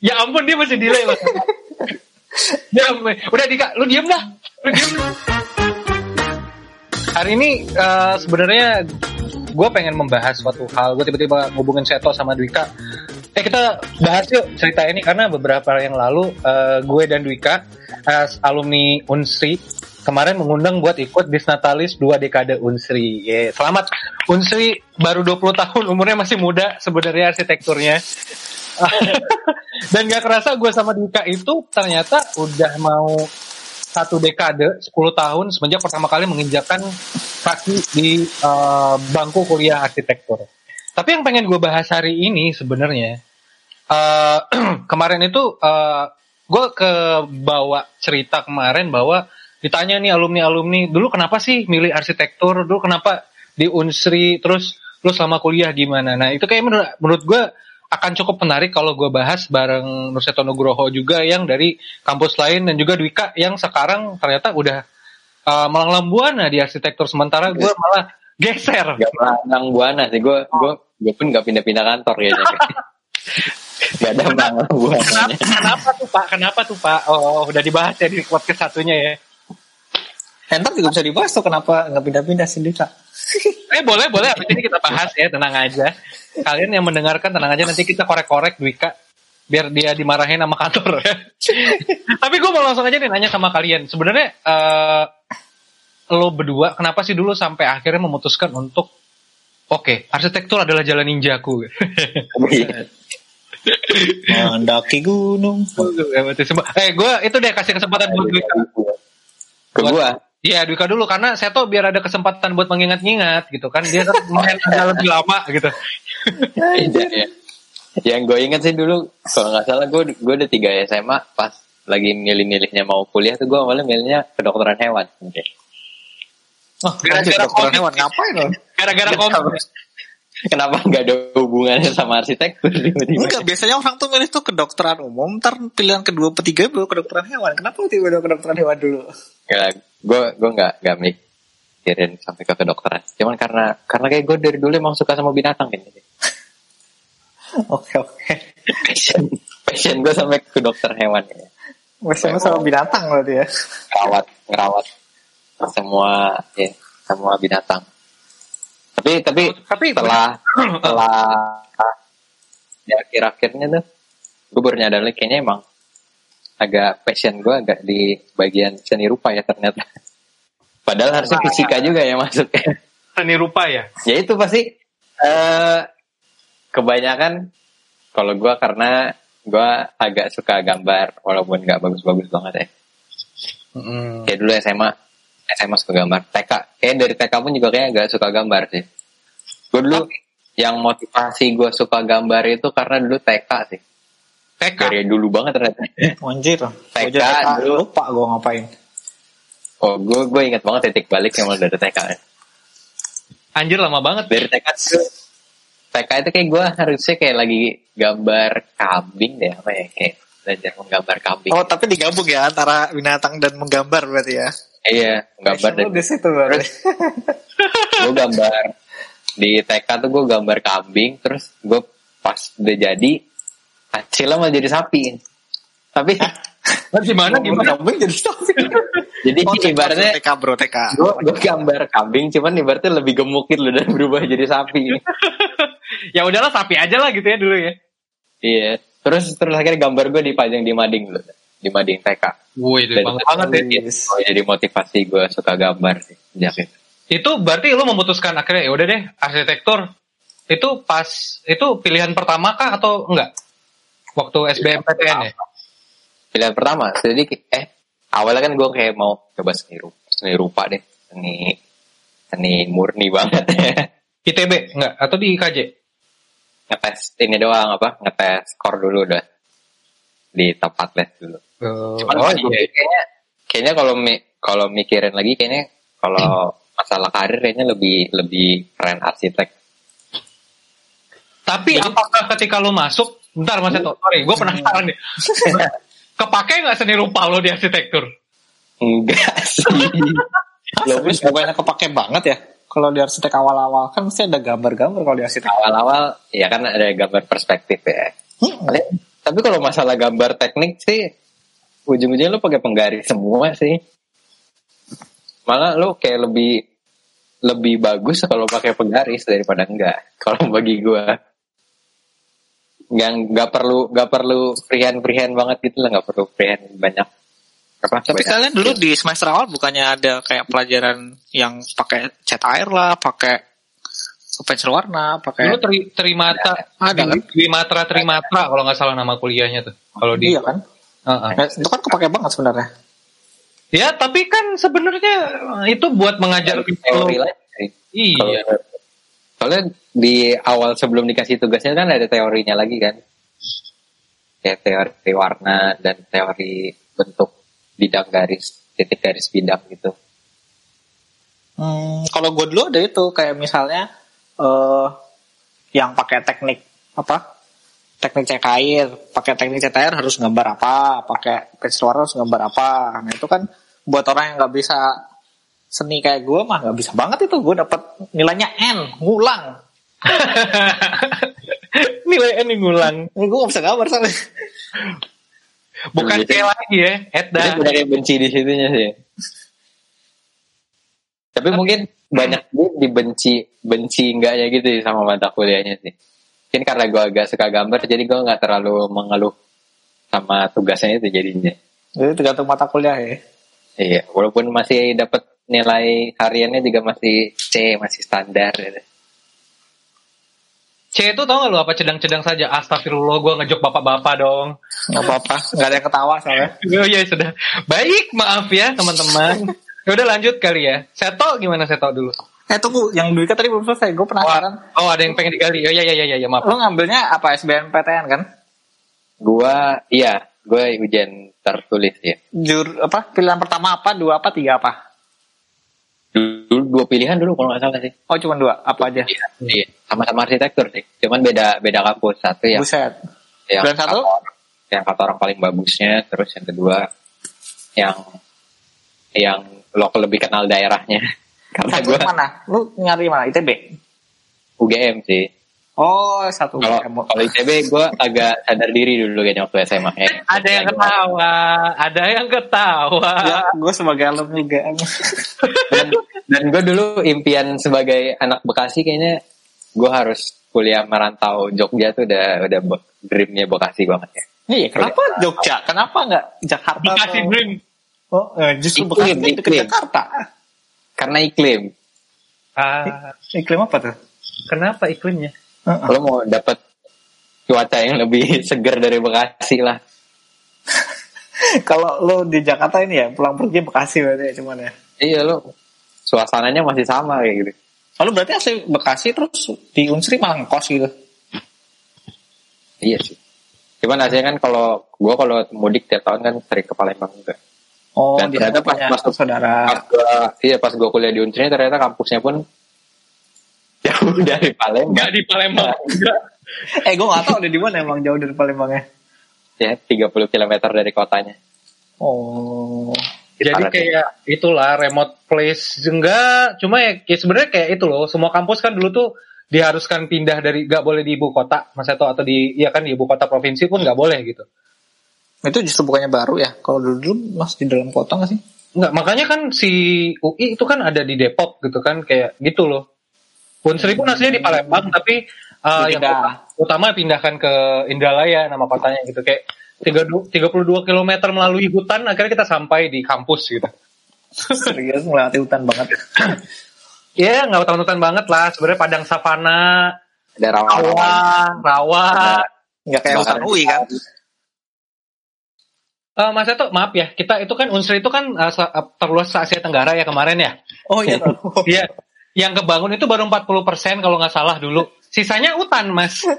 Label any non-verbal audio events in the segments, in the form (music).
Ya ampun dia masih delay loh. (laughs) ya ampun. Udah Dika, lu diem dah. Lu diem. Hari ini uh, sebenarnya gue pengen membahas suatu hal. Gue tiba-tiba ngubungin Seto sama Dwika. Eh kita bahas yuk cerita ini karena beberapa yang lalu uh, gue dan Dwika as alumni Unsri kemarin mengundang buat ikut Disnatalis dua dekade Unsri. Yeah. Selamat Unsri baru 20 tahun umurnya masih muda sebenarnya arsitekturnya. (laughs) Dan gak kerasa gue sama Dika itu ternyata udah mau satu dekade, 10 tahun semenjak pertama kali menginjakan kaki di uh, bangku kuliah arsitektur. Tapi yang pengen gue bahas hari ini sebenarnya uh, (clears throat) kemarin itu uh, gue ke bawa cerita kemarin bahwa ditanya nih alumni-alumni dulu kenapa sih milih arsitektur, dulu kenapa di Unsri, terus lu selama kuliah gimana? Nah itu kayak menurut, menurut gue akan cukup menarik kalau gue bahas bareng Nurseto Nugroho juga yang dari kampus lain dan juga Dwika yang sekarang ternyata udah uh, melanglang buana di arsitektur sementara gue malah geser. Gak melanglang buana sih gue gue gue pun gak pindah-pindah kantor ya. (laughs) gak ada melanglang buana. Kenapa, kenapa tuh pak? Kenapa tuh pak? Oh udah dibahas ya di podcast satunya ya. Entar juga bisa dibahas tuh kenapa nggak pindah-pindah sih Dika. (laughs) eh boleh boleh abis ini kita bahas ya tenang aja. Kalian yang mendengarkan tenang aja nanti kita korek-korek Dwika biar dia dimarahin sama kantor ya. (laughs) Tapi gue mau langsung aja nih nanya sama kalian. Sebenarnya uh, lo berdua kenapa sih dulu sampai akhirnya memutuskan untuk oke okay, arsitektur adalah jalan ninjaku. Mendaki gunung. (laughs) eh gue itu deh kasih kesempatan buat Dwika. Ke gue. Iya, Dwika dulu karena Seto biar ada kesempatan buat mengingat-ingat gitu kan. Dia kan main (laughs) agak lebih lama gitu. Iya, iya. Yang gue inget sih dulu, kalau nggak salah gue gue udah tiga SMA pas lagi milih-milihnya mau kuliah tuh gue awalnya milihnya kedokteran hewan. Okay. Oh, gara-gara kedokteran hewan ngapain lo? Gara-gara komik. Kenapa nggak ada hubungannya sama arsitektur? Enggak, biasanya orang tuh milih tuh kedokteran umum, ntar pilihan kedua ketiga baru kedokteran hewan. Kenapa tiba-tiba kedokteran hewan dulu? Ya, gue gue nggak nggak mikirin sampai ke kedokteran. Cuman karena karena kayak gue dari dulu emang suka sama binatang kan. Oke oke. Passion passion gue sampai ke dokter hewan ya. Passion sama binatang berarti ya. Rawat ngerawat semua ya semua binatang. Tapi tapi tapi setelah (clears throat) setelah ya akhir-akhirnya tuh gue baru nyadar lagi kayaknya emang agak passion gue agak di bagian seni rupa ya ternyata. (laughs) Padahal harusnya fisika juga ya masuknya. (laughs) Seni rupa ya? Ya itu pasti uh, kebanyakan kalau gue karena gue agak suka gambar walaupun nggak bagus-bagus banget ya. Mm. Kayak dulu SMA SMA suka gambar. TK kayak dari TK pun juga kayak gak suka gambar sih. Gue dulu okay. yang motivasi gue suka gambar itu karena dulu TK sih. TK? Dari dulu banget ternyata. (laughs) Anjir. TK, TK dulu. Lupa gue ngapain. Oh gue gue inget banget titik balik yang dari TK. Anjir lama banget. Dari TK tuh. TK itu kayak gue harusnya kayak lagi gambar kambing deh apa ya kayak belajar menggambar kambing. Oh tapi digabung ya antara binatang dan menggambar berarti ya? Iya, gambar dan di situ berarti. gue gambar di TK tuh gue gambar kambing, terus gue pas udah jadi hasilnya malah jadi sapi. Tapi Nah, gimana gimana kambing jadi sapi? jadi oh, ibaratnya TK bro TK. Gue gue gambar kambing, cuman ibaratnya lebih gemuk gitu dan berubah jadi sapi. (laughs) ya udahlah sapi aja lah gitu ya dulu ya. Iya. Terus terus akhirnya gambar gue dipajang di mading dulu di mading TK. Wih, itu banget banget ya. Oh, jadi motivasi gue suka gambar sih sejak itu. Itu berarti lu memutuskan akhirnya ya udah deh arsitektur itu pas itu pilihan pertama kah atau enggak? Waktu SBMPTN ya? Pilihan pertama. Jadi eh awalnya kan gue kayak mau coba seni rupa, seni rupa deh, seni seni murni banget (laughs) ya. ITB enggak atau di IKJ? Ngetes ini doang apa? Ngetes skor dulu udah di tempat les dulu. Uh, Cuman oh, iya. kayaknya kayaknya kalau mi, kalau mikirin lagi kayaknya kalau masalah karir kayaknya lebih lebih keren arsitek. Tapi Jadi, apakah ketika lo masuk, bentar mas Eto, sorry, gue penasaran nih. (laughs) Kepake nggak seni rupa lo di arsitektur? Enggak sih. (laughs) Lo bukannya kepake banget ya? Kalau di arsitek awal-awal kan mesti ada gambar-gambar kalau di arsitek. Awal-awal ya kan ada gambar perspektif ya. Hmm. Tapi kalau masalah gambar teknik sih ujung-ujungnya lu pakai penggaris semua sih. Malah lu kayak lebih lebih bagus kalau pakai penggaris daripada enggak. (laughs) Kalau bagi gua nggak nggak perlu nggak perlu freehand freehand banget gitu lah nggak perlu freehand banyak apa Tapi banyak. kalian dulu di semester awal bukannya ada kayak pelajaran yang pakai cat air lah, pakai pensil warna, pakai Dulu tri, trimata, Ada kan? trimatra trimatra kalau nggak salah nama kuliahnya tuh. Kalau di Iya kan? Heeh. Ya, itu kan kepake banget sebenarnya. Ya, tapi kan sebenarnya itu buat mengajar teori lah. Iya. Soalnya di awal sebelum dikasih tugasnya kan ada teorinya lagi kan. Kayak teori warna dan teori bentuk bidang garis, titik garis bidang gitu. Hmm, kalau gue dulu ada itu kayak misalnya eh yang pakai teknik apa? Teknik cat air, pakai teknik cat air harus gambar apa, pakai pensil warna harus gambar apa. Nah itu kan buat orang yang nggak bisa seni kayak gue mah nggak bisa banget itu gue dapat nilainya N ngulang (laughs) Nilai ini ngulang. gue gak bisa gambar soalnya Bukan kayak lagi ya, Edda. Jadi udah kayak benci di situnya sih. Tapi mungkin banyak gue dibenci benci enggaknya gitu sih sama mata kuliahnya sih. Mungkin karena gue agak suka gambar jadi gue nggak terlalu mengeluh sama tugasnya itu jadinya. jadi tergantung mata kuliah ya Iya, walaupun masih dapat nilai hariannya juga masih C, masih standar. Gitu. C itu tau gak lu apa cedang-cedang saja? Astagfirullah, gue ngejok bapak-bapak dong. nggak apa-apa nggak ada yang ketawa soalnya (laughs) Oh iya sudah. Baik, maaf ya teman-teman. Ya udah lanjut kali ya. Seto gimana Seto dulu? eh tunggu yang dulu tadi belum selesai gue penasaran Oh ada yang pengen digali. Oh iya iya iya iya maaf. Lo ngambilnya apa SBMPTN kan? Gua, iya, gue ujian tertulis ya. Jur apa? Pilihan pertama apa? Dua apa? Tiga apa? Dulu dua pilihan dulu kalau nggak salah sih. Oh cuma dua. Apa aja? Iya, iya. sama-sama arsitektur sih. Cuman beda beda kampus. Satu yang Buset. yang Dan satu? orang- yang kata orang paling bagusnya, terus yang kedua yang yang lo lebih kenal daerahnya. Karena gue mana? Lu nyari mana? ITB? UGM sih. Oh satu. Kalau kalau ITB gue agak sadar diri dulu kayaknya waktu SMA. Eh, Ada yang ketawa, ada yang ketawa. Ya, gue sebagai alumni UGM. (laughs) dan, dan gue dulu impian sebagai anak Bekasi kayaknya gue harus kuliah merantau Jogja tuh udah udah dreamnya Bekasi banget ya. Iya, kenapa Jogja? Kenapa nggak Jakarta? Bekasi atau- Dream. Oh, eh, justru Iklim, Bekasi deket iklim. Jakarta. Karena iklim. Ah, Iklim apa tuh? kenapa iklimnya? Heeh. Lo mau dapat cuaca yang lebih (laughs) segar dari Bekasi lah. (laughs) Kalau lo di Jakarta ini ya pulang pergi Bekasi berarti ya cuman ya. Iya lo suasananya masih sama kayak gitu. Lalu berarti asli Bekasi terus di Unsri malah ngekos gitu. Iya sih. Cuman hasilnya kan kalau gue kalau mudik tiap tahun kan sering ke Palembang juga. Oh, Dan ternyata pas masuk- saudara. Pas gua, iya pas gue kuliah di Unsri ternyata kampusnya pun (laughs) dari Palembang. Enggak di Palembang. (laughs) Eh, gue gak tau udah di mana emang jauh dari Palembangnya. Ya 30 km dari kotanya. Oh. Jadi kayak itulah remote place enggak, cuma ya, ya sebenarnya kayak itu loh. Semua kampus kan dulu tuh diharuskan pindah dari nggak boleh di ibu kota, Mas Eto atau di ya kan di ibu kota provinsi pun nggak boleh gitu. Itu justru bukannya baru ya? Kalau dulu dulu masih di dalam kota gak sih? Enggak, makanya kan si UI itu kan ada di Depok gitu kan kayak gitu loh. Unsri pun aslinya di Palembang tapi uh, yang Pindah. utama pindahkan ke Indralaya nama kotanya gitu kayak 32 32 km melalui hutan akhirnya kita sampai di kampus gitu. (laughs) Serius melewati hutan banget. (laughs) Ya nggak hutan-hutan banget lah sebenarnya padang savana, Ada rawa-rawa. rawa, rawa. Nggak kayak hutan UI kan? Eh, Mas Eto, maaf ya, kita itu kan Unsri itu kan eh, eh, terluas se Asia Tenggara ya kemarin ya. Oh iya. (laughs) Iya. Yang kebangun itu baru 40% kalau nggak salah dulu. Sisanya hutan, Mas. (laughs) ya,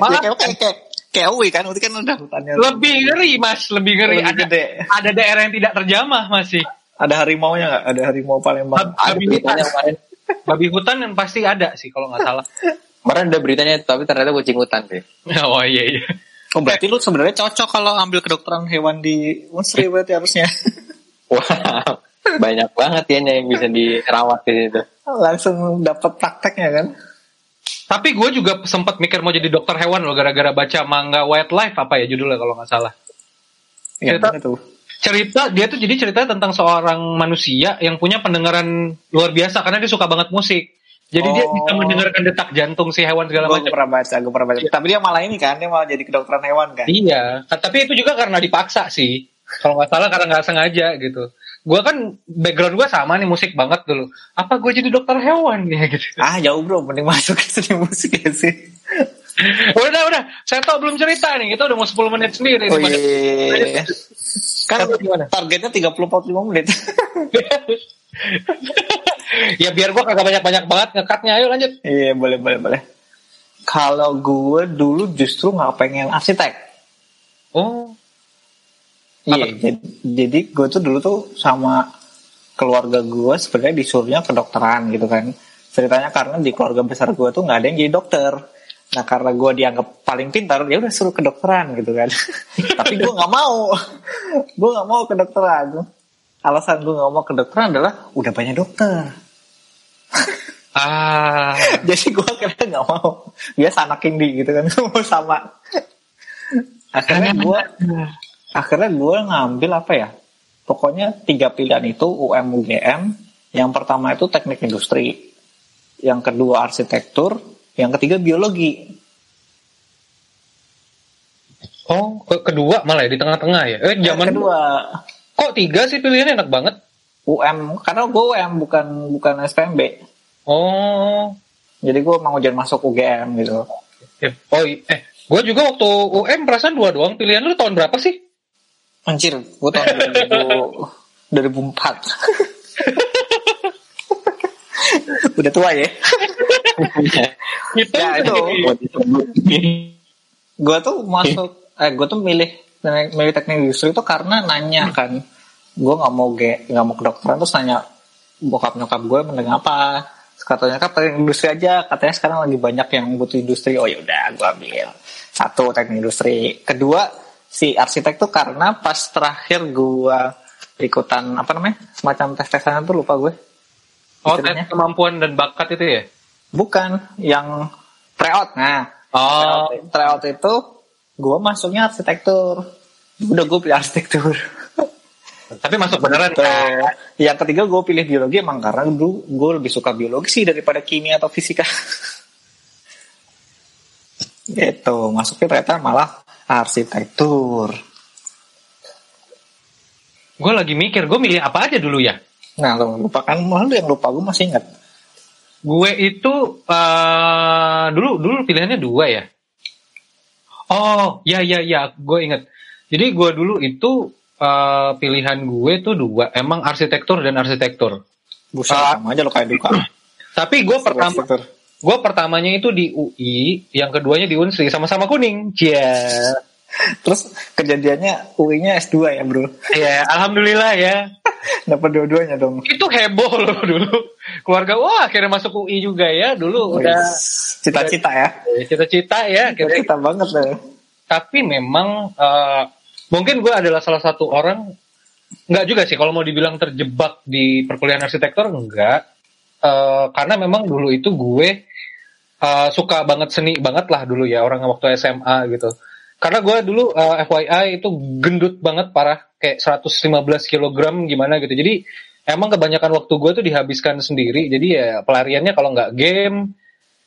Malah kayak, kayak, kayak, kayak UI kan? UI kan udah hutannya. lebih ngeri, Mas, lebih ngeri. Lebih ada, gede. ada daerah yang tidak terjamah masih. Ada harimau nya nggak? Ada harimau Palembang. Babi hutan, kemarin. babi hutan yang pasti ada sih kalau nggak salah. (laughs) Kemarin ada beritanya tapi ternyata kucing hutan sih. (laughs) oh iya iya. Oh berarti lu sebenarnya cocok kalau ambil kedokteran hewan di Unsri berarti harusnya. Wow. Banyak banget ya yang bisa dirawat di situ. (laughs) Langsung dapat prakteknya kan? Tapi gue juga sempat mikir mau jadi dokter hewan loh gara-gara baca manga Wildlife apa ya judulnya kalau nggak salah. Ya, Cerita- itu. Cerita dia tuh jadi cerita tentang seorang manusia yang punya pendengaran luar biasa karena dia suka banget musik. Jadi dia Oh. bisa mendengarkan detak jantung si hewan segala Gue macam. pernah baca, gue pernah baca. Tapi dia malah ini kan, dia malah jadi kedokteran hewan kan. Iya, tapi itu juga karena dipaksa sih. Kalau nggak salah karena nggak sengaja gitu. Gue kan background gue sama nih musik banget dulu. Apa gue jadi dokter hewan (laughs) ya gitu. Ah jauh bro, mending masuk ke seni musik ya sih. udah udah, saya tau belum cerita nih. Kita udah mau 10 menit sendiri. Oh nih, Mas. iya. Kan targetnya 30-45 menit. (laughs) ya biar gue kagak banyak-banyak banget ngekatnya. Ayo lanjut. Iya boleh boleh boleh. Kalau gue dulu justru nggak pengen arsitek. Oh, Iya, jadi, jadi gue tuh dulu tuh sama keluarga gue sebenarnya disuruhnya kedokteran gitu kan. Ceritanya karena di keluarga besar gue tuh nggak ada yang jadi dokter. Nah karena gue dianggap paling pintar, ya udah suruh kedokteran gitu kan. (laughs) Tapi gue nggak mau, gue nggak mau kedokteran. Alasan gue nggak mau kedokteran adalah udah banyak dokter. (laughs) ah, Jadi gue akhirnya nggak mau. Biasa anak indie gitu kan, mau (laughs) sama. Akhirnya gue akhirnya gue ngambil apa ya? Pokoknya tiga pilihan itu UM UGM yang pertama itu teknik industri yang kedua arsitektur yang ketiga biologi. Oh ke- kedua malah ya di tengah-tengah ya. Eh yang zaman kedua. Kok tiga sih pilihannya? Enak banget. UM karena gue UM bukan bukan SPMB Oh, jadi gue mau jangan masuk UGM gitu. Eh, oh eh, gue juga waktu UM perasaan dua doang. Pilihan lu tahun berapa sih? Anjir gue tahun 2000, 2004 (laughs) udah tua ya? Itu Ya, itu. gue tuh masuk eh gue tuh milih milih teknik industri itu karena nanya kan. Gue nggak mau ge nggak mau kedokteran terus nanya bokap nyokap gue mending apa? Katanya kan teknik industri aja. Katanya sekarang lagi banyak yang butuh industri. Oh ya udah gue ambil satu teknik industri. Kedua si arsitek tuh karena pas terakhir gue ikutan apa namanya semacam tes tesan tuh lupa gue Oh, tes kemampuan dan bakat itu ya? bukan yang tryout nah Oh, tryout, tryout itu gue masuknya arsitektur udah gue pilih arsitektur tapi masuk beneran Tuh. kan? (laughs) yang ketiga gue pilih biologi emang karena dulu gue lebih suka biologi sih daripada kimia atau fisika (laughs) gitu masuknya ternyata malah arsitektur Gue lagi mikir, gue milih apa aja dulu ya? nah lo lupakan malah lu yang lupa gue masih ingat Gue itu eh dulu dulu pilihannya dua ya. Oh, ya ya ya, gue inget. Jadi gue dulu itu eh, pilihan gue tuh dua, emang arsitektur dan arsitektur. buset Ah. sama aja lo kayak duka (clears throat) Tapi gue pertama Arsitektur. Gue pertamanya itu di UI, yang keduanya di Unsri, sama-sama kuning. Cia. terus kejadiannya UI-nya S2 ya bro Ya, alhamdulillah ya. (laughs) dapat dua-duanya dong Itu heboh loh dulu. Keluarga wah akhirnya masuk UI juga ya. Dulu udah cita-cita ya cita-cita ya. akhirnya cita banget loh tapi memang eh, mungkin gue adalah salah satu orang nggak juga sih kalau mau dibilang terjebak di perkuliahan arsitektur enggak Eh, karena memang dulu itu gue eh, suka banget seni banget lah dulu ya orang waktu SMA gitu. Karena gue dulu eh, FYI itu gendut banget parah kayak 115 kg gimana gitu. Jadi emang kebanyakan waktu gue tuh dihabiskan sendiri. Jadi ya pelariannya kalau nggak game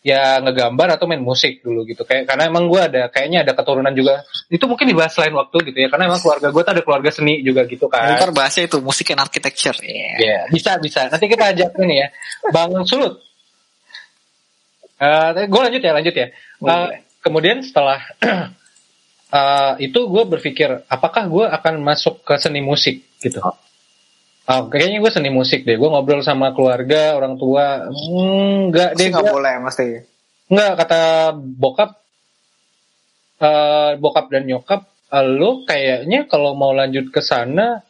ya ngegambar atau main musik dulu gitu. Kayak karena emang gue ada kayaknya ada keturunan juga. Itu mungkin dibahas lain waktu gitu ya karena emang keluarga gue tuh ada keluarga seni juga gitu kan. Ntar bahasnya itu musik and architecture. Ya Ya, bisa bisa. Nanti kita ajak ini ya, Bang Sulut. Eh, gue lanjut ya, lanjut ya. Boleh. kemudian setelah (clears throat) eh, itu gue berpikir, apakah gue akan masuk ke seni musik gitu? Oh, kayaknya gue seni musik deh. Gue ngobrol sama keluarga, orang tua, "Hmm, enggak deh. Sih nggak gua- boleh mesti Enggak, kata bokap, eh, bokap dan nyokap, eh, lo kayaknya kalau mau lanjut ke sana,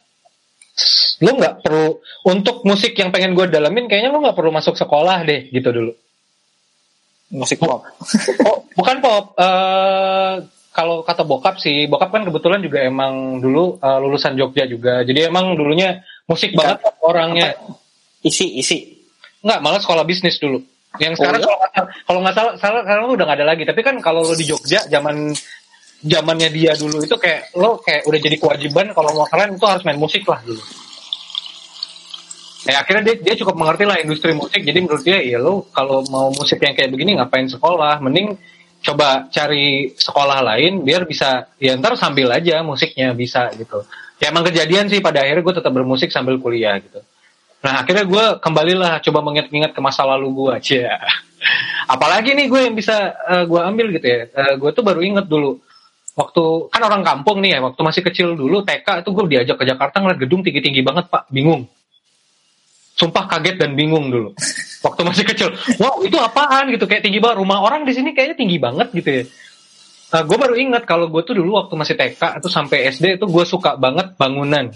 lo nggak perlu untuk musik yang pengen gue dalamin, kayaknya lo nggak perlu masuk sekolah deh, gitu dulu. Musik pop (laughs) Oh, bukan pop. eh, kalau kata bokap sih, bokap kan kebetulan juga emang dulu eh, lulusan Jogja juga, jadi emang dulunya musik Iya. banget orangnya. isi isi Enggak, malah sekolah bisnis dulu. Yang sekarang Oh, iya? kalau nggak salah, salah sekarang udah nggak ada lagi. Tapi kan kalau lo di Jogja zaman zamannya dia dulu itu kayak lo kayak udah jadi kewajiban kalau mau keren itu harus main musik lah dulu. Ya akhirnya dia, dia cukup mengerti lah industri musik. Jadi menurut dia ya lo kalau mau musik yang kayak begini ngapain sekolah? Mending coba cari sekolah lain biar bisa ya ntar sambil aja musiknya bisa gitu. Ya emang kejadian sih pada akhirnya gue tetap bermusik sambil kuliah gitu. Nah akhirnya gue kembalilah coba mengingat-ingat ke masa lalu gue (laughs) aja. Apalagi nih gue yang bisa eh, gue ambil gitu ya. Eh, gue tuh baru inget dulu waktu kan orang kampung nih ya waktu masih kecil dulu TK itu gue diajak ke Jakarta ngeliat gedung tinggi-tinggi banget pak bingung sumpah kaget dan bingung dulu. Waktu masih kecil. Wow itu apaan gitu? Kayak tinggi banget. Rumah orang di sini kayaknya tinggi banget gitu ya. Nah, gue baru ingat kalau gue tuh dulu waktu masih TK itu sampai SD itu gue suka banget bangunan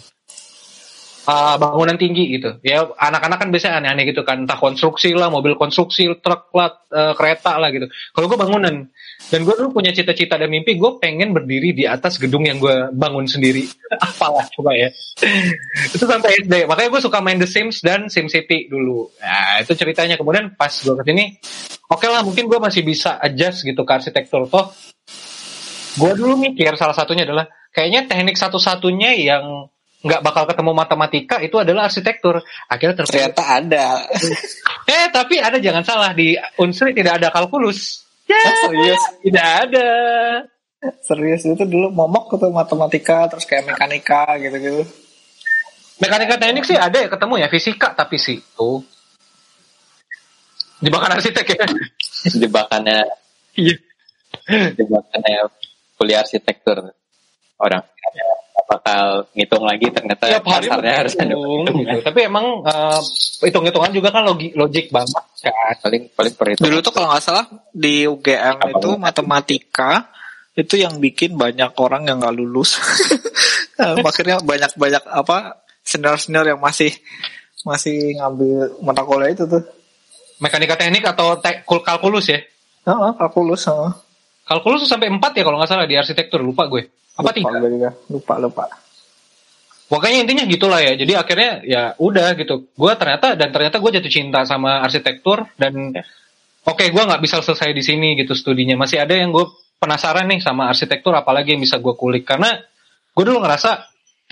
Ah, bangunan tinggi gitu. Ya anak-anak kan biasanya aneh-aneh gitu kan. Entah konstruksi lah mobil konstruksi truk lah eh, kereta lah gitu. Kalau gue bangunan dan gue dulu punya cita-cita dan mimpi gue pengen berdiri di atas gedung yang gue bangun sendiri. (laughs) Apalah coba ya. Itu sampai SD makanya gue suka main The Sims dan SimCity dulu. Nah itu ceritanya. Kemudian pas gue ke sini oke lah mungkin gue masih bisa adjust gitu ke arsitektur. Toh gue dulu mikir salah satunya adalah kayaknya teknik satu-satunya yang nggak bakal ketemu matematika itu adalah arsitektur. Akhirnya terpilih Ternyata ada. (laughs) eh tapi ada jangan salah di unsri tidak ada kalkulus. (laughs) Ya Ah, serius, tidak ada. Serius itu dulu momok tuh matematika terus kayak mekanika gitu-gitu. mekanika teknik sih ada ya ketemu ya fisika tapi sih tuh jebakan arsitek ya. (laughs) Jebakannya. Iya. Jebakannya kuliah arsitektur. Orang bakal ngitung lagi ternyata hari pasarnya harus ada gitu. tapi emang eh, hitung-hitungan juga kan logi, logik banget kan paling paling perhitungan Dulu tuh kalau nggak salah di UGM Apa itu banget? matematika itu yang bikin banyak orang yang nggak lulus. (laughs) Akhirnya banyak-banyak apa senior-senior yang masih masih ngambil mata kuliah itu tuh. mekanika teknik atau te- kul- kalkulus ya Heeh, kalkulus. heeh. Kalkulus sampai empat ya kalau nggak salah di arsitektur lupa gue apa Lupa tiga. Lupa lupa. Pokoknya intinya gitulah ya. Jadi akhirnya ya udah gitu. Gue ternyata dan ternyata gue jatuh cinta sama arsitektur dan Ya. oke gue nggak bisa selesai di sini gitu studinya. Masih ada yang gue penasaran nih sama arsitektur apalagi yang bisa gue kulik karena gue dulu ngerasa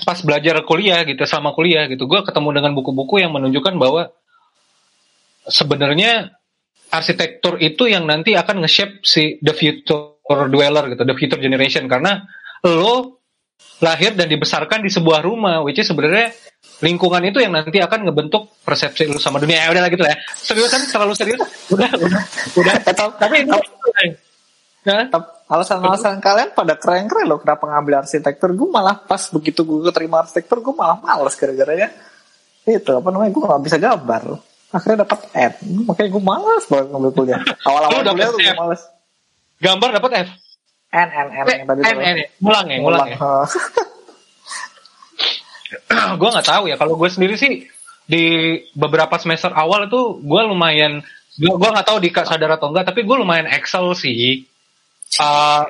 pas belajar kuliah gitu sama kuliah gitu gue ketemu dengan buku-buku yang menunjukkan bahwa sebenarnya arsitektur itu yang nanti akan nge-shape si the future dweller gitu, the future generation karena lo lahir dan dibesarkan di sebuah rumah, which is sebenarnya lingkungan itu yang nanti akan ngebentuk persepsi lu sama dunia. Ya udah lah gitu lah ya. Serius kan terlalu serius. Udah, udah, udah. (laughs) Tapi ini Hah? Tep- Alasan-alasan kalian pada keren-keren loh kenapa ngambil arsitektur. Gue malah pas begitu gue keterima arsitektur gue malah males gara-garanya itu apa namanya gue nggak bisa gambar. Akhirnya dapat N, makanya gue malas banget ngambil kuliah. (laughs) Awal-awal kuliah tuh gue F? males. Gambar dapat F. N N N yang tadi N. N, ya. Ngulang ya, ngulang ya. (clears throat) Gue nggak tahu ya. Kalau gue sendiri sih di beberapa semester awal itu gue lumayan gue gue nggak tahu Dika sadar atau enggak tapi gue lumayan excel sih Uh,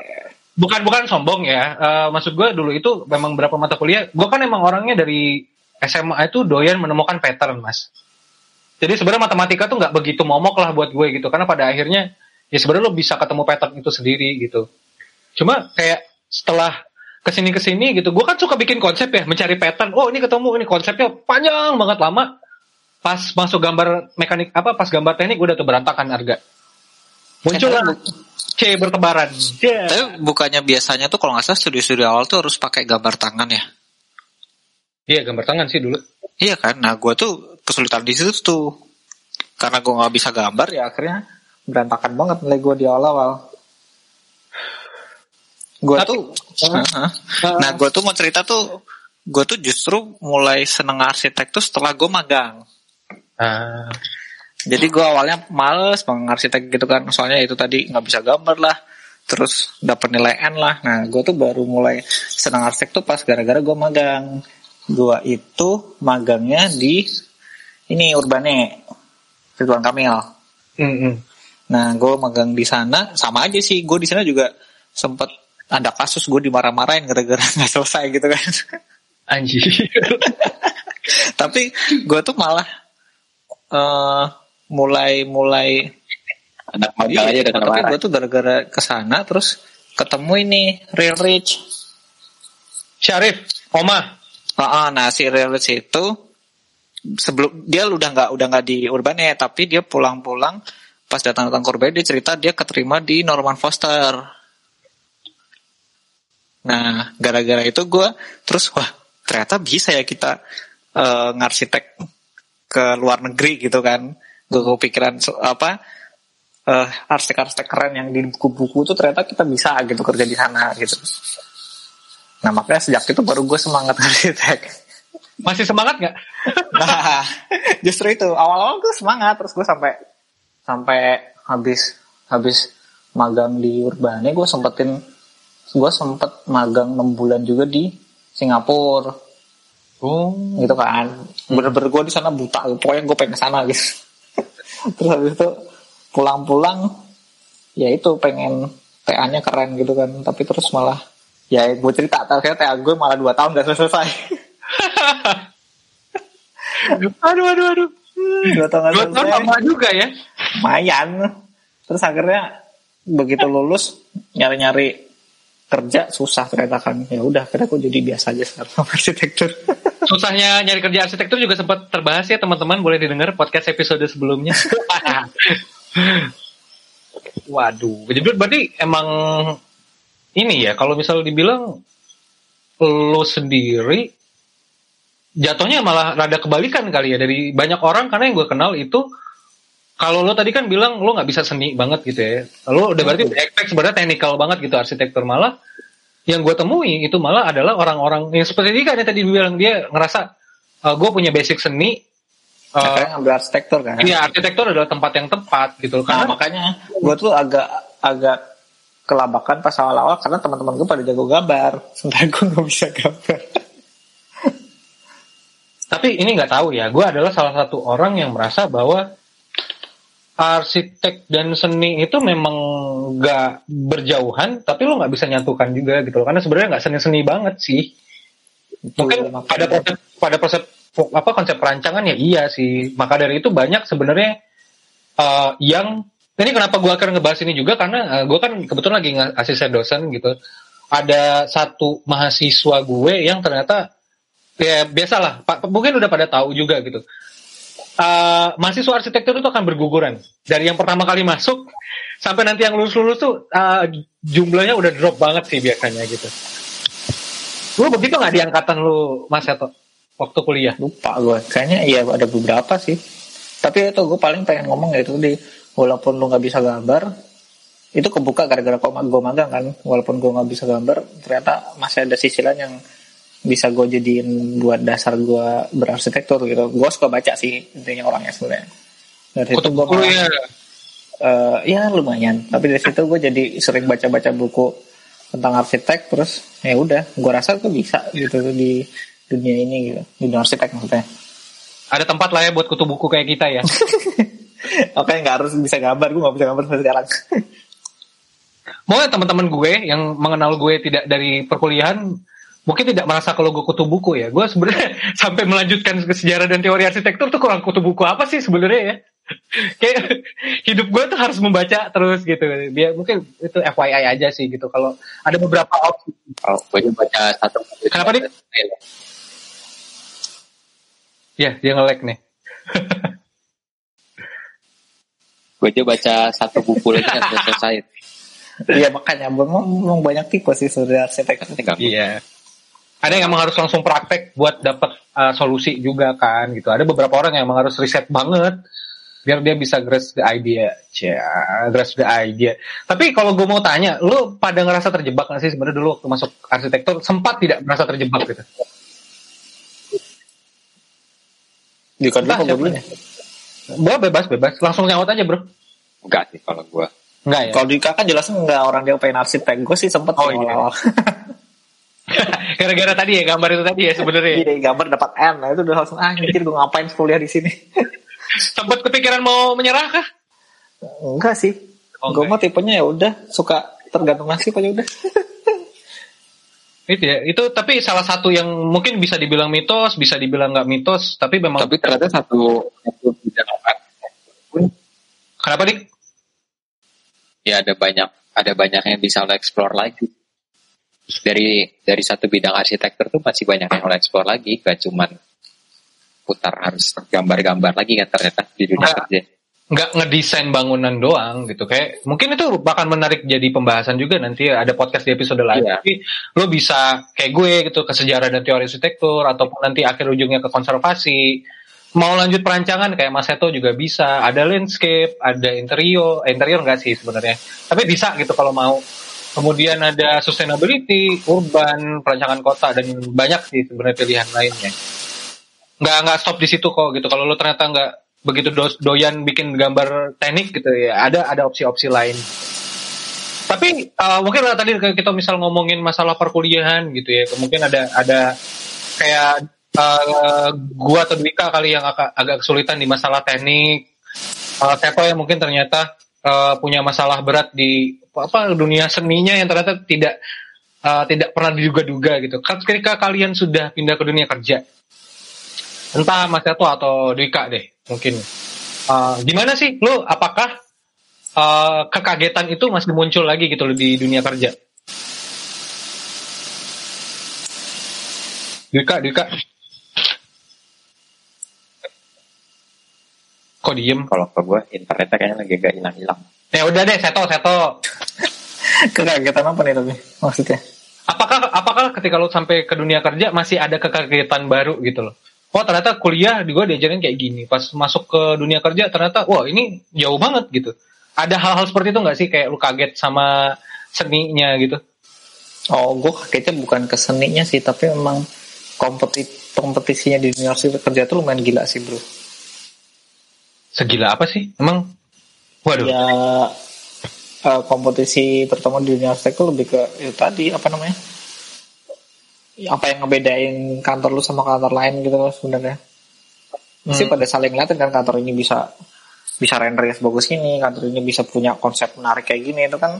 bukan bukan sombong ya Uh, maksud gue dulu itu memang berapa mata kuliah gue kan emang orangnya dari SMA itu doyan menemukan pattern mas jadi sebenarnya matematika tuh nggak begitu momok lah buat gue gitu. Karena pada akhirnya ya sebenarnya lo bisa ketemu pattern itu sendiri gitu. Cuma kayak setelah ke sini ke sini gitu gue kan suka bikin konsep ya mencari pattern. Oh ini ketemu ini konsepnya panjang banget lama. Pas masuk gambar mekanik apa pas gambar teknik udah tuh berantakan harga. Muncul lah C bertebaran. Yeah. Tapi bukannya biasanya tuh kalau nggak salah studi-studi awal tuh harus pakai gambar tangan ya? iya gambar tangan sih dulu. Iya kan? Nah gue tuh kesulitan di situ tuh. Karena gue nggak bisa gambar ya akhirnya berantakan banget nilai gue di awal-awal. Gue tuh, Heeh. nah gue tuh mau cerita tuh, gue tuh justru mulai seneng arsitek tuh setelah gue magang. ah Jadi gue awalnya males bang arsitek gitu kan, soalnya itu tadi nggak bisa gambar lah, terus dapat nilai N lah. Nah gue tuh baru mulai senang arsitek tuh pas gara-gara gue magang. Gue itu magangnya di ini Urbane, Ridwan Kamil. Mm-mm. Nah gue magang di sana sama aja sih, gue di sana juga sempet ada kasus gue dimarah-marahin gara-gara (laughs) nggak selesai gitu kan. anjir (laughs) Tapi gue tuh malah eh mulai mulai anak magang aja udah kena tapi gue tuh gara-gara ke sana terus ketemu ini Real Rich Syarif, Oma. Ah, ah, nah si Real Rich itu sebelum dia udah nggak udah nggak di ya tapi dia pulang-pulang pas datang datang ke Urban dia cerita dia keterima di Norman Foster. Nah gara-gara itu gue terus wah ternyata bisa ya kita eh, ngarsitek ke luar negeri gitu kan. Gue kepikiran apa eh, arsitek-arsitek keren yang di buku-buku itu ternyata kita bisa gitu kerja di sana gitu. Nah makanya sejak itu baru gue semangat (laughs) arsitek Masih semangat nggak? (laughs) Nah, justru itu. Awal-awal gue semangat terus gue sampai sampai habis habis magang di Urbane gue sempetin gue sempet magang 6 bulan juga di Singapura. Oh. gitu kan. Bener-bener gue di sana buta pokoknya gue pengen ke sana gitu. (laughs) Terus habis itu pulang-pulang ya itu pengen TA-nya keren gitu kan. Tapi terus malah ya gue cerita ternyata TA gue malah 2 tahun gak selesai (laughs) (laughs) Aduh, aduh, aduh. dua tahun Dua tahun lama juga ya. lumayan terus akhirnya begitu lulus nyari-nyari kerja susah ternyata kan ya udah akhirnya aku jadi biasa aja sekarang (laughs) arsitektur Susahnya nyari kerja arsitektur juga sempat terbahas ya teman-teman. Boleh didengar podcast episode sebelumnya. (laughs) Waduh. Jadi berarti emang ini ya kalau misal dibilang lo sendiri jatuhnya malah rada kebalikan kali ya dari banyak orang karena yang gue kenal itu kalau lo tadi kan bilang lo nggak bisa seni banget gitu ya. Lo udah berarti expect sebenarnya teknikal banget gitu arsitektur malah. Yang gue temui itu malah adalah orang-orang yang seperti ini kan yang tadi bilang dia ngerasa gue punya basic seni eh, akhirnya ngambil arsitektur kan? Iya arsitektur adalah tempat yang tepat gitu nah karena makanya gue tuh agak agak kelabakan pas awal-awal karena teman-teman gue pada jago gambar. (laughs) Sementara gue nggak bisa gambar Tapi ini nggak tahu ya, gue adalah salah satu orang yang merasa bahwa arsitek dan seni itu memang nggak berjauhan, tapi lo nggak bisa nyatukan juga gitu loh. Karena sebenarnya nggak seni-seni banget sih. Mungkin pada proses pada proses apa konsep perancangan ya iya sih. Maka dari itu banyak sebenarnya eh, yang ini kenapa gue akan ngebahas ini juga karena gue kan kebetulan lagi asisten dosen gitu. Ada satu mahasiswa gue yang ternyata ya biasalah. Pak mungkin udah pada tahu juga gitu. Eh, mahasiswa arsitektur itu akan berguguran. Dari yang pertama kali masuk sampai nanti yang lulus lulus tuh eh, jumlahnya udah drop banget sih biasanya gitu. Lu begitu nggak di angkatan lu mas Seto waktu kuliah? Lupa gue kayaknya iya ada beberapa sih. Tapi itu gue paling pengen ngomong ya itu di walaupun lu nggak bisa gambar itu kebuka gara-gara kok gue magang kan. Walaupun gue nggak bisa gambar ternyata masih ada sisi lain yang bisa gue jadiin buat dasar gue berarsitektur gitu. Gue suka baca sih intinya orangnya sebenarnya. Dari gue buku ya? eh, ya lumayan. Tapi dari situ gue jadi sering baca-baca buku tentang arsitek terus ya udah gue rasa gue bisa gitu di dunia ini gitu. Di dunia arsitek maksudnya. Ada tempat lah ya buat kutu buku kayak kita ya. (laughs) Oke nggak harus bisa gambar, gue nggak bisa gambar sekarang. mau ya teman-teman gue yang mengenal gue tidak dari perkuliahan mungkin tidak merasa kalau gue kutu buku ya gue sebenarnya (laughs) sampai melanjutkan ke sejarah dan teori arsitektur tuh kurang kutu buku apa sih sebenarnya ya (laughs) kayak hidup gue tuh harus membaca terus gitu biar mungkin itu FYI aja sih gitu kalau ada beberapa opsi Oh, gue juga baca satu. Kenapa, Dik? ya dia nge-lag nih (laughs) Gue aja baca satu buku lagi kan selesai. Iya makanya memang, memang banyak tipe sih sebenarnya arsitek. Tinggal Iya. Ada yang emang harus langsung praktek buat dapat uh, solusi juga kan gitu. Ada beberapa orang yang emang harus riset banget biar dia bisa grasp the idea. Cia, grasp the idea. Tapi kalau gue mau tanya, lu pada ngerasa terjebak gak sih sebenarnya dulu waktu masuk arsitektur sempat tidak merasa terjebak gitu? Dulu apa siapa. dulunya? Gua bebas bebas, langsung nyaut aja bro. enggak sih kalau gue. Enggak ya? Kalau di kakak jelas enggak orang dia pengen arsitek. Gue sih sempet Oh, iya. (laughs) (laughs) Gara-gara tadi ya gambar itu tadi ya sebenarnya. Iya gambar dapat N, nah itu udah langsung ah mikir gue ngapain kuliah di sini. (laughs) Sempat kepikiran mau menyerah kah? enggak sih. Oh, gue mah tipenya ya udah suka tergantung nasib aja udah. Itu ya, itu tapi salah satu yang mungkin bisa dibilang mitos, bisa dibilang nggak mitos, tapi memang Tapi ternyata satu satu bidang kenapa dik? ya ada banyak ada banyak yang bisa lo explore lagi dari dari satu bidang arsitektur tuh masih banyak yang lo explore lagi gak cuman putar harus gambar-gambar lagi kan ternyata di dunia kerja. Nggak ngedesain bangunan doang gitu. Kayak mungkin itu bahkan menarik jadi pembahasan juga nanti ada podcast di episode lain. Iya. tapi lo bisa kayak gue gitu ke sejarah dan teori arsitektur ataupun nanti akhir ujungnya ke konservasi. Mau lanjut perancangan kayak Mas Seto juga bisa. Ada landscape ada interior. Eh, interior enggak sih sebenarnya? Tapi bisa gitu kalau mau kemudian ada sustainability urban perancangan kota dan banyak sih sebenarnya pilihan lainnya. Nggak nggak stop di situ kok gitu. Kalau lo ternyata nggak begitu dos- doyan bikin gambar teknik gitu ya ada ada opsi-opsi lain. Tapi uh, mungkin lah tadi kita misal ngomongin masalah perkuliahan gitu ya mungkin ada ada kayak uh, gua atau Dwika kali yang agak, agak kesulitan di masalah teknik. Uh, Teto yang mungkin ternyata uh, punya masalah berat di apa dunia seninya yang ternyata tidak uh, tidak pernah diduga-duga gitu. Ketika kalian sudah pindah ke dunia kerja entah Mas Teto atau Dwika deh mungkin. Uh, gimana sih? Lu apakah uh, kekagetan itu masih muncul lagi gitu loh di dunia kerja? Dwika Dwika kok diem? Kalau ke gue internetnya kayaknya lagi gak hilang-hilang. Ya udah deh Seto Seto Kekagetan apa nih tapi maksudnya? apakah apakah ketika lu sampai ke dunia kerja masih ada kekagetan baru gitu loh? Oh ternyata kuliah di gue diajarin kayak gini. Pas masuk ke dunia kerja ternyata wah ini jauh banget gitu. Ada hal-hal seperti itu nggak sih? Kayak lu kaget sama seninya gitu? Oh, gue kagetnya bukan ke seninya sih, tapi memang kompeti kompetisinya di dunia kerja itu lumayan gila sih bro. Segila apa sih emang waduh Ya eh, kompetisi terutama di dunia arsitek itu lebih ke itu tadi apa namanya? Ya, apa yang ngebedain kantor lu sama kantor lain gitu loh sebenarnya. Hmm. pada saling ngeliatin kan kantor ini bisa bisa rendernya sebagus ini, kantor ini bisa punya konsep menarik kayak gini itu kan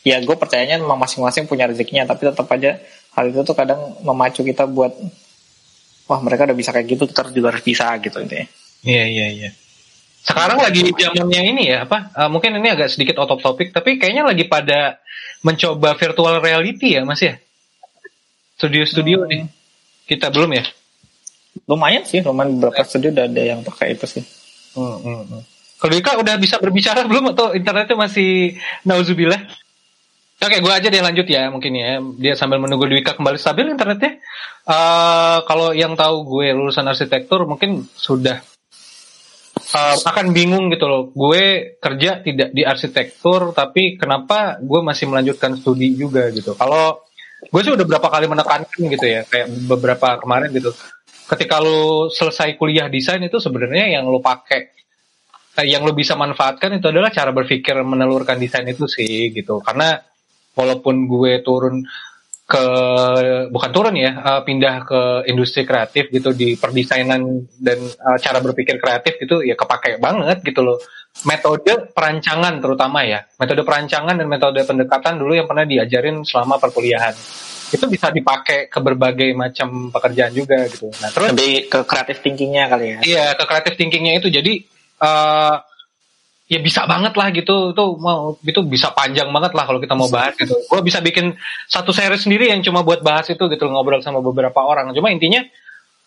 ya gue percayanya memang masing-masing punya rezekinya tapi tetap aja hal itu tuh kadang memacu kita buat wah mereka udah bisa kayak gitu kita juga harus bisa gitu intinya. Iya iya iya. Sekarang lagi zamannya ini ya apa? eh, mungkin ini agak sedikit out of topic, tapi kayaknya lagi pada mencoba virtual reality ya mas ya. Studio-studio Hmm. nih. Kita belum ya? Lumayan sih, lumayan beberapa studio udah ada yang pakai itu sih. Hmm, hmm, hmm. Kalau Dika udah bisa berbicara belum atau internetnya masih nauzubillah? Oke, gue aja deh lanjut ya mungkin ya. Dia sambil menunggu Dwika kembali stabil internetnya. Eh kalau yang tahu gue lulusan arsitektur mungkin sudah eh, akan bingung gitu loh. Gue kerja tidak di arsitektur, tapi kenapa gue masih melanjutkan studi juga gitu. Kalau gue sih udah berapa kali menekankan gitu ya, kayak beberapa kemarin gitu. Ketika lu selesai kuliah desain itu sebenarnya yang lu pakai eh, yang lu bisa manfaatkan itu adalah cara berpikir menelurkan desain itu sih gitu. Karena walaupun gue turun ke bukan turun ya eh, pindah ke industri kreatif gitu di perdesainan dan eh, cara berpikir kreatif itu ya kepake banget gitu loh. Metode perancangan terutama ya. Metode perancangan dan metode pendekatan dulu yang pernah diajarin selama perkuliahan. Itu bisa dipakai ke berbagai macam pekerjaan juga gitu. Nah terus Lebih ke kreatif thinkingnya kali ya. Iya, ke creative thinkingnya itu. Jadi eh ya bisa banget lah gitu. Itu mau itu bisa panjang banget lah kalau kita mau bahas gitu. Gue bisa bikin satu series sendiri yang cuma buat bahas itu gitu ngobrol sama beberapa orang. Cuma intinya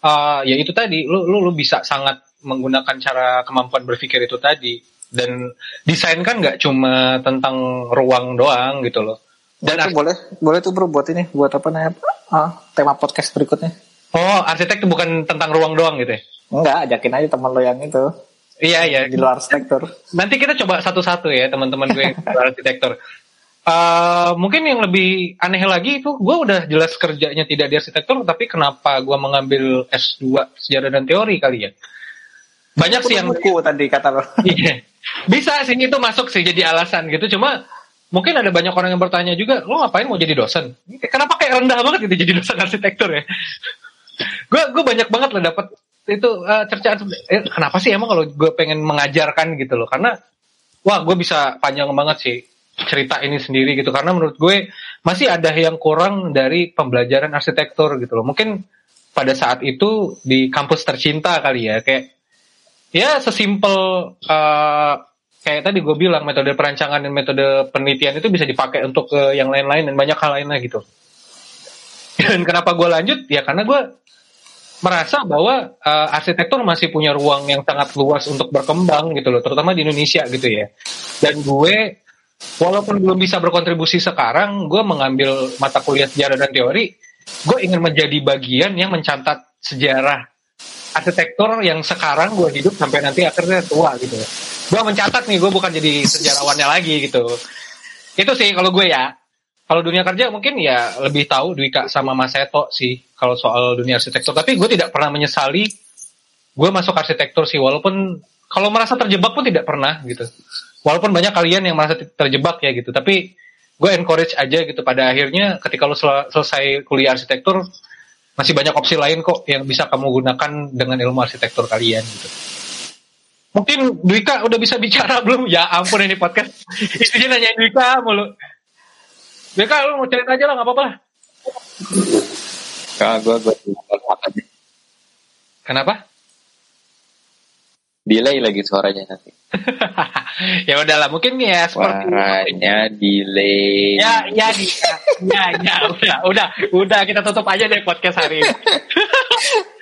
eh ya itu tadi lu lu lu bisa sangat menggunakan cara kemampuan berpikir itu tadi dan desain kan nggak cuma tentang ruang doang gitu loh. Dan Itu boleh, boleh tuh bro buat ini, buat apa namanya? Ah, tema podcast berikutnya. oh arsitek itu bukan tentang ruang doang gitu ya? Enggak, ajakin aja teman lo yang itu Iya iya. di luar arsitektur. Nanti kita coba satu-satu ya teman-teman gue yang arsitektur. Eh, mungkin yang lebih aneh lagi itu gue udah jelas kerjanya tidak di arsitektur tapi kenapa gue mengambil S2 sejarah dan teori kali ya banyak sih yang buku tadi kata lo. (laughs) Iya. bisa sih itu masuk sih jadi alasan gitu cuma mungkin ada banyak orang yang bertanya juga lo ngapain mau jadi dosen kenapa kayak rendah banget gitu jadi dosen arsitektur ya gue gue banyak banget lah dapat itu eh, cercaan eh, kenapa sih emang kalau gue pengen mengajarkan gitu loh? Karena wah gue bisa panjang banget sih cerita ini sendiri gitu. Karena menurut gue masih ada yang kurang dari pembelajaran arsitektur gitu loh. Mungkin pada saat itu di kampus tercinta kali ya. Kayak ya sesimpel eh, kayak tadi gue bilang metode perancangan dan metode penelitian itu bisa dipakai untuk ke yang lain-lain dan banyak hal lainnya gitu. (laughs) Dan kenapa gue lanjut? Ya karena gue merasa bahwa uh, arsitektur masih punya ruang yang sangat luas untuk berkembang gitu loh, terutama di Indonesia gitu ya. Dan gue walaupun belum bisa berkontribusi sekarang, gue mengambil mata kuliah sejarah dan teori, gue ingin menjadi bagian yang mencatat sejarah arsitektur yang sekarang gue hidup sampai nanti akhirnya tua gitu. Gue mencatat nih gue bukan jadi sejarawannya lagi gitu. Itu sih kalau gue ya kalau dunia kerja mungkin ya lebih tahu Dwika sama Mas Seto sih kalau soal dunia arsitektur tapi gue tidak pernah menyesali gue masuk arsitektur sih walaupun kalau merasa terjebak pun tidak pernah gitu walaupun banyak kalian yang merasa terjebak ya gitu tapi gue encourage aja gitu pada akhirnya ketika lo sel selesai kuliah arsitektur masih banyak opsi lain kok yang bisa kamu gunakan dengan ilmu arsitektur kalian gitu Mungkin Dwika udah bisa bicara (laughs) belum? Ya ampun ini podcast. Isinya nanya Dwika mulu. Dwika lu mau cerita aja lah nggak apa-apa lah. Gue gue aja. Kenapa? Delay lagi suaranya nanti. (laughs) ya udahlah, mungkin ya seperti suaranya delay. Ya, ya, ya, ya, ya, udah, udah, udah kita tutup aja deh podcast hari ini.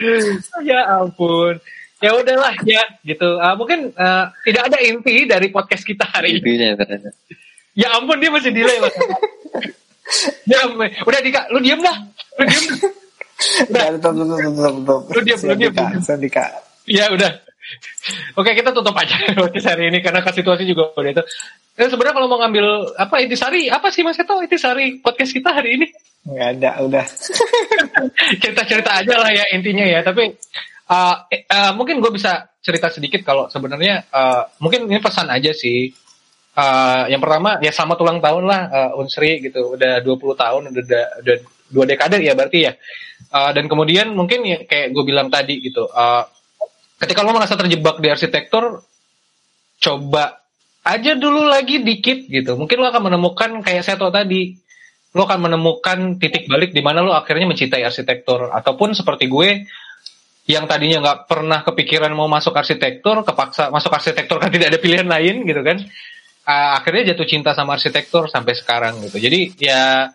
(laughs) ya ampun ya udahlah ya gitu uh, mungkin uh, tidak ada inti dari podcast kita hari ini ya ampun dia masih delay mas (laughs) ya (laughs) udah dika lu diem dah. Lu diem (laughs) udah tutup tutup tutup tutup lu diem lu diem Dika ya udah. Oke kita tutup aja (laughs) podcast hari ini karena ke situasi juga udah itu. Ya, sebenarnya kalau mau ngambil apa intisari apa sih Mas Eto intisari podcast kita hari ini? Nggak ada udah. cerita cerita aja lah ya intinya ya. Tapi uh, uh, mungkin gue bisa cerita sedikit kalau sebenarnya uh, mungkin ini pesan aja sih. Uh, yang pertama ya sama ulang tahun lah uh, Unsri gitu. Udah 20 tahun udah udah, dua dekade ya berarti ya. Uh, dan kemudian mungkin ya kayak gue bilang tadi gitu uh, ketika lo merasa terjebak di arsitektur coba aja dulu lagi dikit gitu. Mungkin lo akan menemukan kayak saya tadi lo akan menemukan titik balik di mana lo akhirnya mencintai arsitektur. Ataupun seperti gue yang tadinya nggak pernah kepikiran mau masuk arsitektur, kepaksa masuk arsitektur kan tidak ada pilihan lain gitu kan. Uh, akhirnya jatuh cinta sama arsitektur sampai sekarang gitu. Jadi ya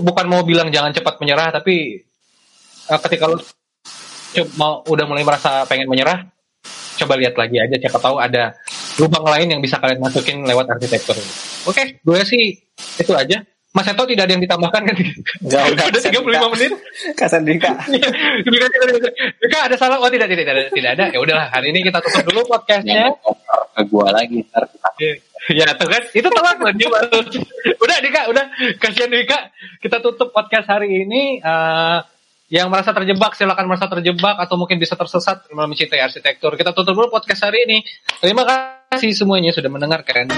bukan mau bilang jangan cepat menyerah, tapi uh, ketika lo mau udah mulai merasa pengen menyerah, coba lihat lagi aja siapa tahu ada lubang lain yang bisa kalian masukin lewat arsitektur. Oke, okay, gue sih itu aja. Mas Eto tidak ada yang ditambahkan kan? Enggak, (laughs) udah. Udah 35 menit. Kasan Dika. Dika ada salah? Oh tidak, tidak, tidak, tidak ada. Ya udahlah, hari ini kita tutup dulu podcastnya. Ke gua lagi ntar. Ya tuh kan, itu telat loh dia baru. Udah Dika, udah. Kasihan Dika. Kita tutup podcast hari ini. Uh, yang merasa terjebak silakan merasa terjebak atau mungkin bisa tersesat dalam mencintai arsitektur. Kita tutup dulu podcast hari ini. Terima kasih semuanya sudah mendengarkan.